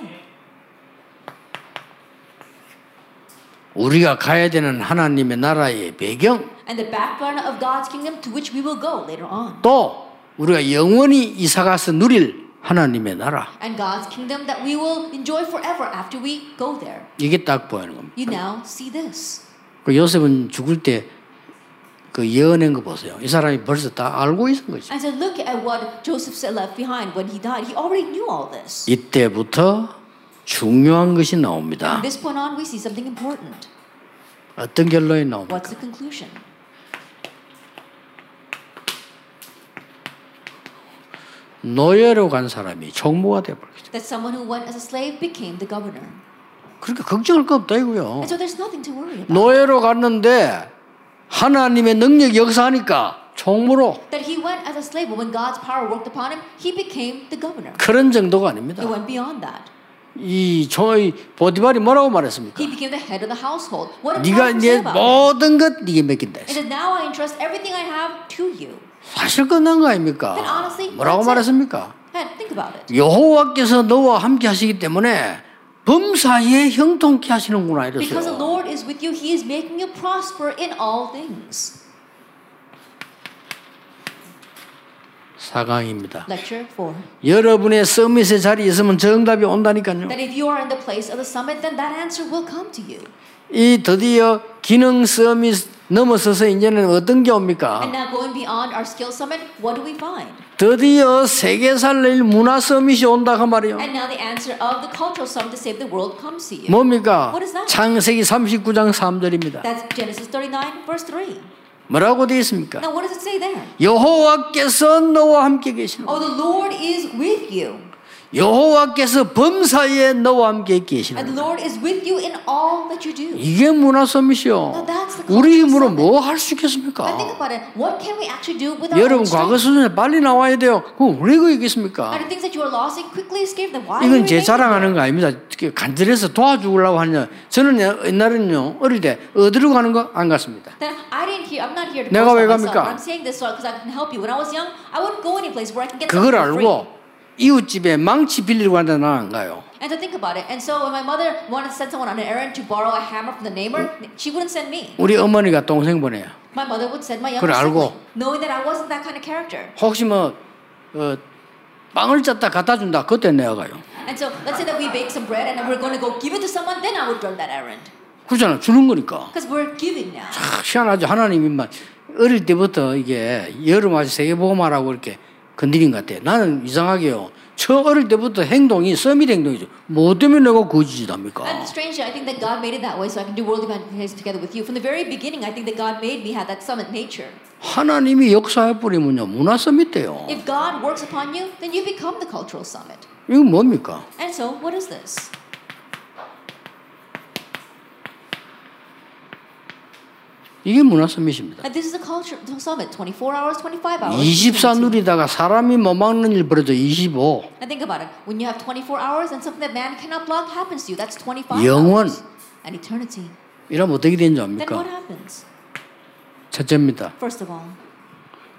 우리가 가야 되는 하나님의 나라의 배경. And the background of God's kingdom to which we will go later on. 또 우리가 영원히 이사가서 누릴 하나님의 나라. And God's kingdom that we will enjoy forever after we go there. 이게 딱 보이는 겁니다. You now see this. 그 요셉은 죽을 때 그 예언한 거 보세요. 이 사람이 벌써 다 알고 있는 거죠. And so look at what Joseph said left behind when he died. He already knew all this. 이때부터 중요한 것이 From 나옵니다. this point on, we see something important. 어떤 결론이 나옵니까? What's the conclusion? 노예로 간 사람이 총무가 돼버리죠. That someone who went as a slave became the governor. 그러니까 걱정할 거 없다 이거요. And so there's nothing to worry about. 노예로 갔는데 하나님의 능력 역사하니까 총무로 That he went as a slave, but when God's power worked upon him, he became the governor. 그런 정도가 아닙니다. It went beyond that. 이 저희 보디발이 뭐라고 말했습니까? He became the head of the household. What 네가 내? 모든 것 네게 맡긴다. Says, now I entrust everything I have to you. 사실 끝난 거 아닙니까? Honestly, 뭐라고. 말했습니까? And think about it. 여호와께서 너와 함께 하시기 때문에 범사에 형통케 하시는구나 Because the 이랬어요. Lord is with you, He is making you prosper in all things. 사강입니다. Lecture 4. 여러분의 서밋의 자리에 있으면 정답이 온다니까요. That if you are in the place of the summit, then that answer will come to you. 이 드디어 기능 서밋 넘어서서 이제는 어떤 게 옵니까? And now going beyond our skill summit, what do we find? 드디어 세계 살릴 문화 서밋이 온다 그 말이요. And now the answer of the cultural summit to save the world comes to you. 뭡니까? What is that? 창세기 39장 3절입니다. That's Genesis 39, verse 3. 뭐라고 되어 있습니까? Now, what does it say there? 여호와께서 너와 함께 계시는 Oh, the Lord is with you. 여호와께서 범사에 너와 함께 And 계시는 the Lord is with you in all that you do. 이게 문화 the 우리 힘으로. 뭐 할 수 있겠습니까? about it. What can we actually do with our 여러분 과거? 수준에 빨리 나와야 돼요. 그럼 왜 그러겠습니까? And the things that you are lost in quickly escape them. Why? are you 이건 제 자랑하는 거 아닙니다. 간절해서 도와주려고 하냐. 저는 옛날에는요 어릴 때 어디로 가는 거 안 갔습니다. 내가 왜. 갑니까? I'm saying this because I can help you. When I was young, I wouldn't go any place where I can get 그걸. 알고 이웃집에 망치 빌리러 간다 나안 가요. And to think about it. And so when my mother wanted to send someone on an errand to borrow a hammer from the neighbor, she wouldn't send me. 우리 어머니가 동생 보내요. My mother would send my younger sibling, knowing that I wasn't that kind of character. 혹시 뭐 어, 빵을 짰다 갖다 준다 그때 내가 가요. And so let's say that we bake some bread and we're going to go give it to someone, then I would run that errand. 그렇잖아 주는 거니까. Because we're giving now. 아, 희한하죠 하나님이만 어릴 때부터 이게 여름 아주 세계보험하라고 이렇게 건드린 것 같아. 나는 이상하게요. 저 어릴 때부터 행동이 서밋 행동이죠. 뭐 때문에 내가 거짓을 합니까? And strangely, I think that God made it that way so I can do world evangelism together with you. From the very beginning, I think that God made me have that summit nature. 하나님이 역사해 버리면요 문화 서밋 돼요. If God works upon you, then you become the cultural summit. 이건 뭡니까? And so, what is this? 이게 문화 서밋입니다. And this is a cultural summit, 24 hours, 25 hours. 24 누리다가 사람이 못 막는 일 벌어져 25. And think about it. When you have 24 hours and something that man cannot block happens to you, that's 25 영원. hours. And eternity. 이러면 어떻게 되는지 Then what 압니까? happens? 첫째입니다. First of all,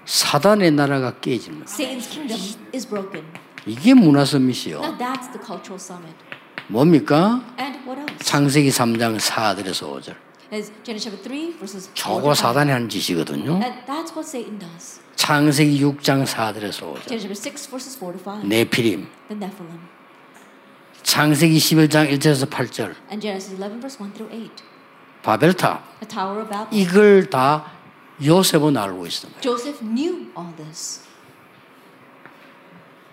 사단의 나라가 깨집니다. Satan's kingdom is broken. 이게 문화 서밋이요. Now that's the cultural summit. 뭡니까? And what else? 창세기 3장 4절에서 5절. Is Genesis chapter 3 verses 4 저거 to 5. 사단이 하는 짓이거든요. And that's what Satan does. 창세기 6장 4절에서 5절. Genesis chapter 6 verses 4 to 5. 네피림. The Nephilim. 창세기 11장 1절에서 8절. And Genesis 11 verse 1 through 8. 바벨탑. The Tower of Babel. 이걸 다 요셉은 알고 있습니다. Joseph knew all this.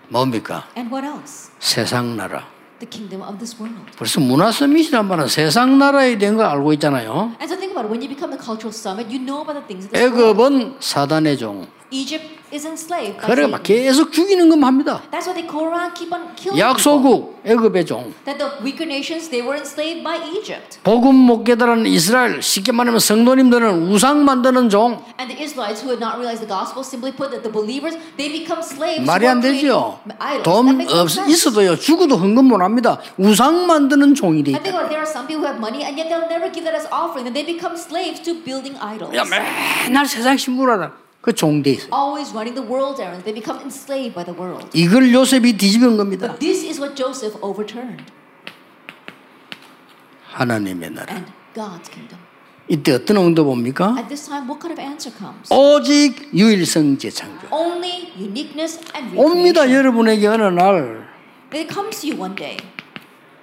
뭡니까? And what else? 세상 나라. The kingdom of this world. 벌써 문화 서밋이란 말은 세상 나라에 된거 알고 있잖아요. And so think about it. When you become the cultural summit, you know about the things of this world. 애굽은 사단의 종. Egypt is enslaved by 그래. 막 계속 죽이는 것만 합니다. That's why they go around keep on killing people. 약소국 애굽의 종. That the weaker nations they were enslaved by Egypt. 복음 못 깨달은 이스라엘 쉽게 말하면 성도님들은 우상 만드는 종. And the Israelites who had not realized the gospel, simply put, that the believers they become slaves. 말이 안 되죠. 돈 없. 있어도요 죽어도 헌금 못 합니다. 우상 만드는 종이 돼 I think 있다. about it, there are some people who have money and yet they'll never give that as offering. Then they become slaves to building idols. 야 맨날 세상 신분하다. 그종돼 있어. Always running the world's errands. They become enslaved by the world. 이걸 요셉이 뒤집은 겁니다. But this is what Joseph overturned. 하나님의 나라. And God's kingdom. 이때 어떤 응도 봅니까? At this time, what kind of answer comes? 오직 유일성 재창조. Only uniqueness and 옵니다 recreation. 여러분에게 어느 날 It comes to you one day.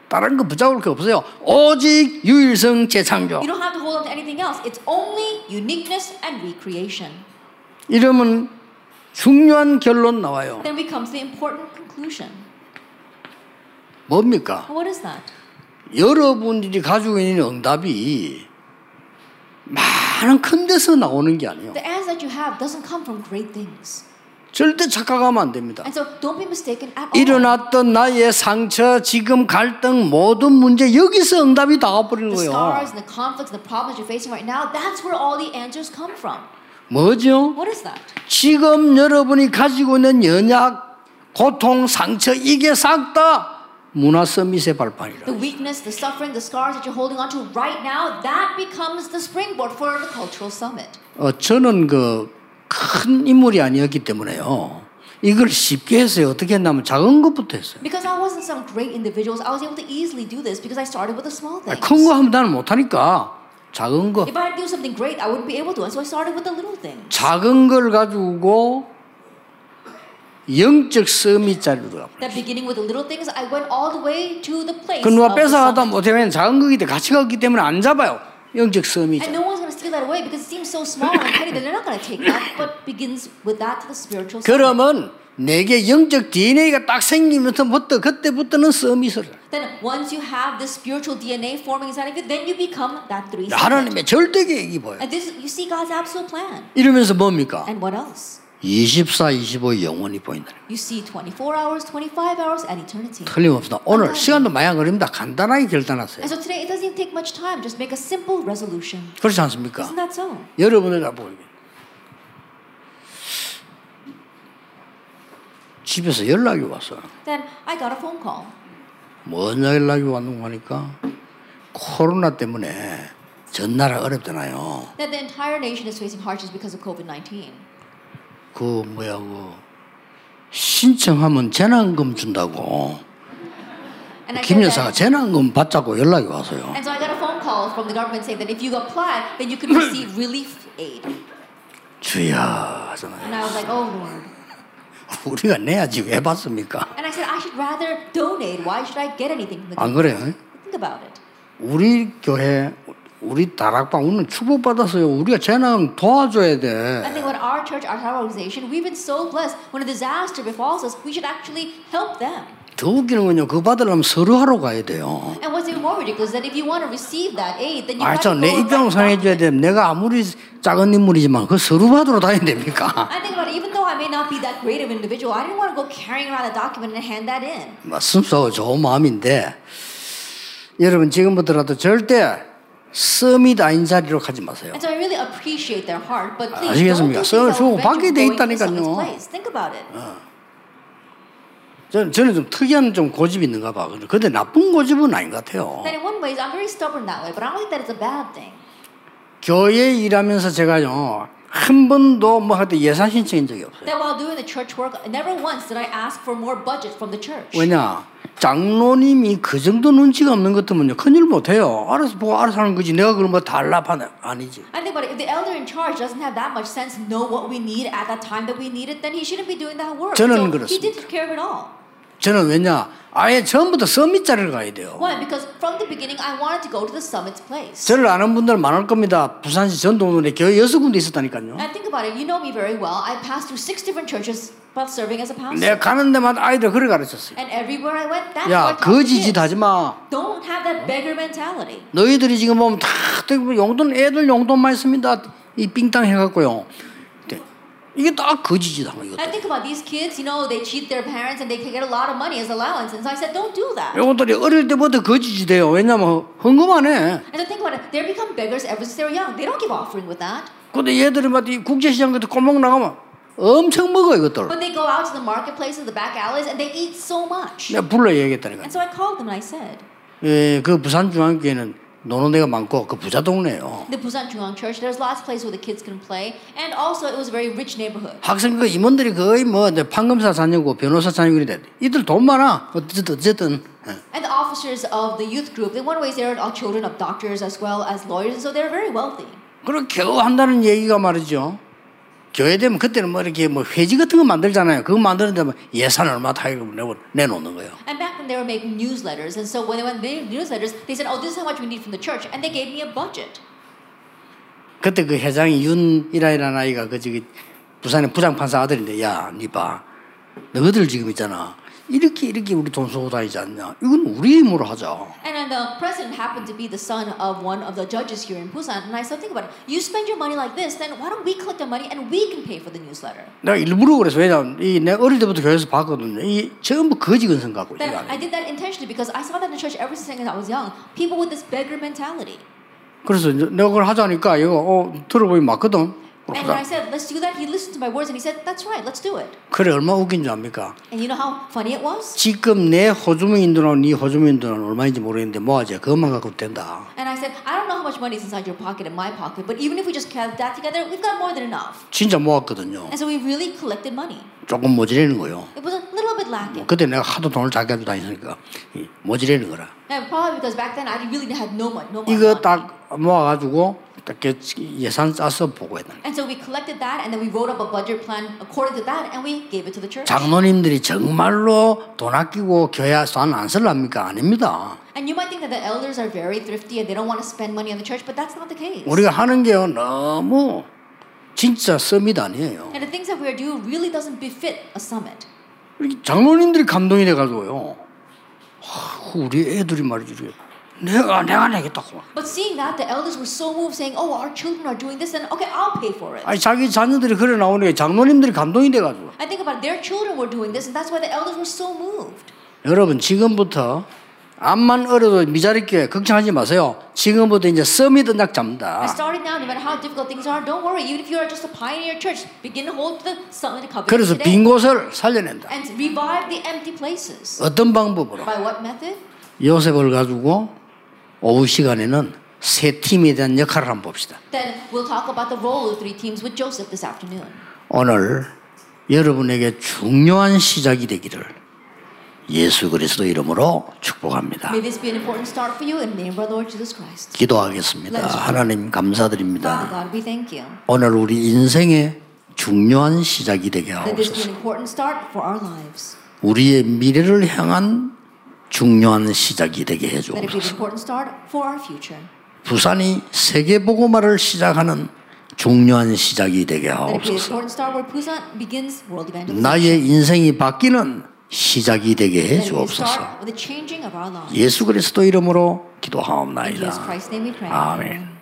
다른 거 붙잡을 게 없어요. 오직 유일성 재창조. You don't have to hold on to anything else. It's only uniqueness and recreation. 이러면 중요한 결론 나와요. Then becomes the important conclusion. 뭡니까? What is that? 여러분들이 가지고 있는 응답이 많은 큰 데서 나오는 게 아니에요. The answer that you have doesn't come from great things. 절대 착각하면 안 됩니다. And so don't be mistaken at all. 일어났던 나의 상처, 지금 갈등, 모든 문제 여기서 응답이 다 와버리는 The 거예요. scars and the conflicts and the problems you're facing right now, that's where all the answers come from. 뭐죠? What is that? 지금 여러분이 가지고 있는 연약, 고통, 상처 이게 싹 다 문화 서밋의 발판이라. The weakness, the suffering, the scars that you're holding on to right now, that becomes the springboard for the cultural summit. 어, 저는 그 큰 인물이 아니었기 때문에요. 이걸 쉽게 했어요. 어떻게 했냐면 작은 것부터 했어요. Because I wasn't some great individuals, I was able to easily do this because I started with the small things. 큰거 하면 나는 못하니까 작은 거. If I had to do something great, I wouldn't be able to. And so I started with the little things. 작은 걸 가지고 영적 자리로 들어가. That beginning with the little things, I went all the way to the place 그 누가 뺏어가다. 못하면 작은 거기 때문에 같이 가기 때문에 안 잡아요. 영적 서밋. And no one's going to steal that away because it seems so small and petty that they're not going to take that, but begins with that to the spiritual. 그러면 내게 영적 DNA가 딱 생기면서부터 그때부터는 서밋을. Then once you have this spiritual DNA forming inside of you, then you become that three. 하나님의 절대 계획이 보여. And this, you see God's absolute plan. 이러면서 뭡니까? And what else? 24, 25 영원히 보인다. You see 24 hours, 25 hours, and eternity. 틀림없습니다. 오늘 시간도 많이 안 걸립니다. 간단하게 결단하세요. And so today it doesn't take much time. Just make a simple resolution. 그렇지 않습니까? Isn't that so? 여러분들 다 보면 집에서 연락이 왔어요. Then I got a phone call. 뭔 연락이 왔는고 하니까 코로나 때문에 전 나라 어렵잖아요. That the entire nation is facing hardships because of COVID-19. 그 뭐야 그 신청하면 재난금 준다고 김 여사가. 재난금 받자고 연락이 왔어요. And so I got a phone call from the government saying that if you apply, then you can receive relief aid. 주야 하잖아요. And I was like, oh Lord. 우리가 내야지 왜 받습니까? And I said, I should rather donate. Why should I get anything from the 안? 그래요? Think about it. 우리 교회 우리 다락방 오늘 축복 받았어요. 우리가 재난 도와줘야 돼. I think when our church, our organization, we've been so blessed. When a disaster befalls us, we should actually help them. 더 웃기는 건요. 그거 받으려면 서류 하러 가야 돼요. And what's even more ridiculous is that if you want to receive that aid, then you have to 아저 내 and 상해줘야 돼. 내가 아무리 작은 인물이지만 그 서류 받으러 다녀야 됩니까? I think about it, even though I may not be that great of an individual, I didn't want to go carrying around a document and hand that in. 뭐 순수하고 좋은 마음인데 여러분 지금부터라도 절대 서밋 아닌 자리로 가지 마세요. And so I really appreciate their heart, but please 아시겠습니까? things 주고 받게 돼 있다니까요. Think about it. 저는, 저는 좀 특이한 좀 고집이 있는가 봐. 근데 나쁜 고집은 아닌 것 같아요. That in one way, I'm very stubborn that way, but I don't think that it's a bad thing. 교회 일하면서 제가요 한 번도 뭐할때 예산 신청한 적이 없어요. That while doing the church work, never once did I ask for more budget from the church. 왜냐 장로님이 그 정도 눈치가 없는 것 같으면요 큰일 못해요. 알아서 보고 알아서 하는 거지. 내가 그런 거 달라파는 아니지. I think about it. If the elder in charge doesn't have that much sense, know what we need at that time that we need it, then he shouldn't be doing that work. 저는 so he 그렇습니다. did take care of it all. 저는 왜냐 아예 처음부터 서밋 자리를 가야 돼요. Why? Because from the beginning, I wanted to go to the summit's place. 저를 아는 분들 많을 겁니다. 부산시 전동동에 교회 여섯 군데 있었다니까요. And think about it. You know me very well. I passed through six different churches while serving as a pastor. 내가 가는 데마다 아이들 그래 가르쳤어요. And everywhere I went, that's 야 거지짓. 하지 마. Don't have that beggar mentality. 너희들이 지금 보면 다 용돈 애들 용돈만 있습니다. 이 삥땅 해갖고요. 네. 이게 딱 거지짓 한 거예요. I think about these kids, you know, they cheat their parents and they can get a lot of money as allowance. And so I said, don't do that. 이것들이 어릴 때부터 거지짓해요. 왜냐면 헌금만 해. And so think about it. They become beggars ever since they were young. They don't give offering with that. 근데 얘들이 막이 국제시장 같은 골목 나가면 엄청 먹어 이것들. But they go out to the marketplaces, the back alleys, and they eat so much. 내가 불러 얘기했다니까. And so I called them and I said, 예, 그 부산 중앙교회는 노는 데가 많고 그 부자 동네예요. the Busan 중앙 Church, there's lots of places where the kids can play. And also, it was a very rich neighborhood. 학생 그 임원들이 거의 뭐 판검사 다니고 변호사 다니고 이래. 이들 돈 많아. 어쨌든 어쨌든. 예. And the officers of the youth group, in one way, they're all children of doctors as well as lawyers, and so they're very wealthy. 그리고 겨우 한다는 얘기가 말이죠. 교회 되면 그때는 뭐 이렇게 뭐 회지 같은 거 만들잖아요. 그거 만드는데 뭐 예산 얼마 내고 내놓는 거예요. And back then, they were making newsletters, and so when they went made newsletters, they said, "Oh, this is how much we need from the church," and they gave me a budget. 그때 그 회장이 윤이라이라는 아이가 그 저기 부산의 부장 판사 아들인데 야, 니 봐. 너희들 지금 있잖아. 이렇게 이렇게 우리 돈 쓰고 다니지 않냐. 이건 우리 힘으로 하자. And the president happened to be the son of one of the judges here in Busan, and I said, "Think about it. You spend your money like this, then why don't we collect the money and we can pay for the newsletter?" 내가 일부러 그래서 왜냐면 이 내가 어릴 때부터 교회에서 봤거든요. 이 전부 거지 근성 갖고 Then 이거 I did that intentionally because I saw that in church ever since I was young. People with this beggar mentality. 그래서 내가 그걸 하자니까 이거 어 들어보니 맞거든. And when I said, let's do that, he listened to my words and he said, that's right, let's do it. 그래 얼마 웃긴 줄 압니까? And you know how funny it was? 지금 내 호주머니 돈하고 네 모주머니 돈은 얼마인지 모르겠는데 뭐하지? 그것만 갖고 된다. And I said, I don't know how much money is inside your pocket and my pocket, but even if we just count that together, we've got more than enough. 진짜 모았거든요. And so we really collected money. 조금 모자라는 거요. It was a little bit lacking. 그때 내가 하도 돈을 가지고 다니니까 이 모자라는 거라. And probably because back then I really had no money. No money. 이거 딱 모아가지고 딱 이렇게 예산 짜서 보고했다. And so we collected that and then we wrote up a budget plan according to that and we gave it to the church. 장로님들이 정말로 돈 아끼고 교회 돈안 쓸랍니까? 아닙니다. And you might think that the elders are very thrifty and they don't want to spend money on the church, but that's not the case. 우리가 하는 게요 너무 진짜 썸이도 아니에요. And the things that we are doing really doesn't befit a summit. 장로님들이 감동이 돼가지고요. 하, 우리 애들이 이렇게 내가 내가 내겠다고. But seeing that, the elders were so moved, saying, "Oh, our children are doing this, and okay, I'll pay for it." 아니 자기 자녀들이 그래 나오니까 장로님들이 감동이 돼가지고. I think about it, their children were doing this, and that's why the elders were so moved. 여러분 지금부터 암만 어려도 미자립게 걱정하지 마세요. 지금부터 이제 썸이 든작 잡니다. And starting now, no matter how difficult things are, don't worry. Even if you are just a pioneer church, begin to hold the summit covenant 그래서 빈 곳을 살려낸다. and revive the empty places. 어떤 방법으로? By what method? 요셉을 가지고 오후 시간에는 세 팀에 대한 역할을 한번 봅시다. Then we'll talk about the role of three teams with Joseph this afternoon. 오늘 여러분에게 중요한 시작이 되기를 예수 그리스도 이름으로 축복합니다. May this be an important start for you in the name of our Lord Jesus Christ. 기도하겠습니다. 하나님 Father 감사드립니다. God, we thank you. 오늘 우리 인생의 중요한 시작이 되게 That this be 하옵소서. an important start for our lives. 우리의 미래를 향한 중요한 시작이 되게 That it be an 해주옵소서. important start for our future. 부산이 세계 보고마를 시작하는 중요한 시작이 되게 하옵소서. important start where Busan begins world evangelism. 나의 인생이 바뀌는 시작이 되게 해 주옵소서. start with the changing of our lives. 예수 그리스도 이름으로 기도하옵나이다. 아멘.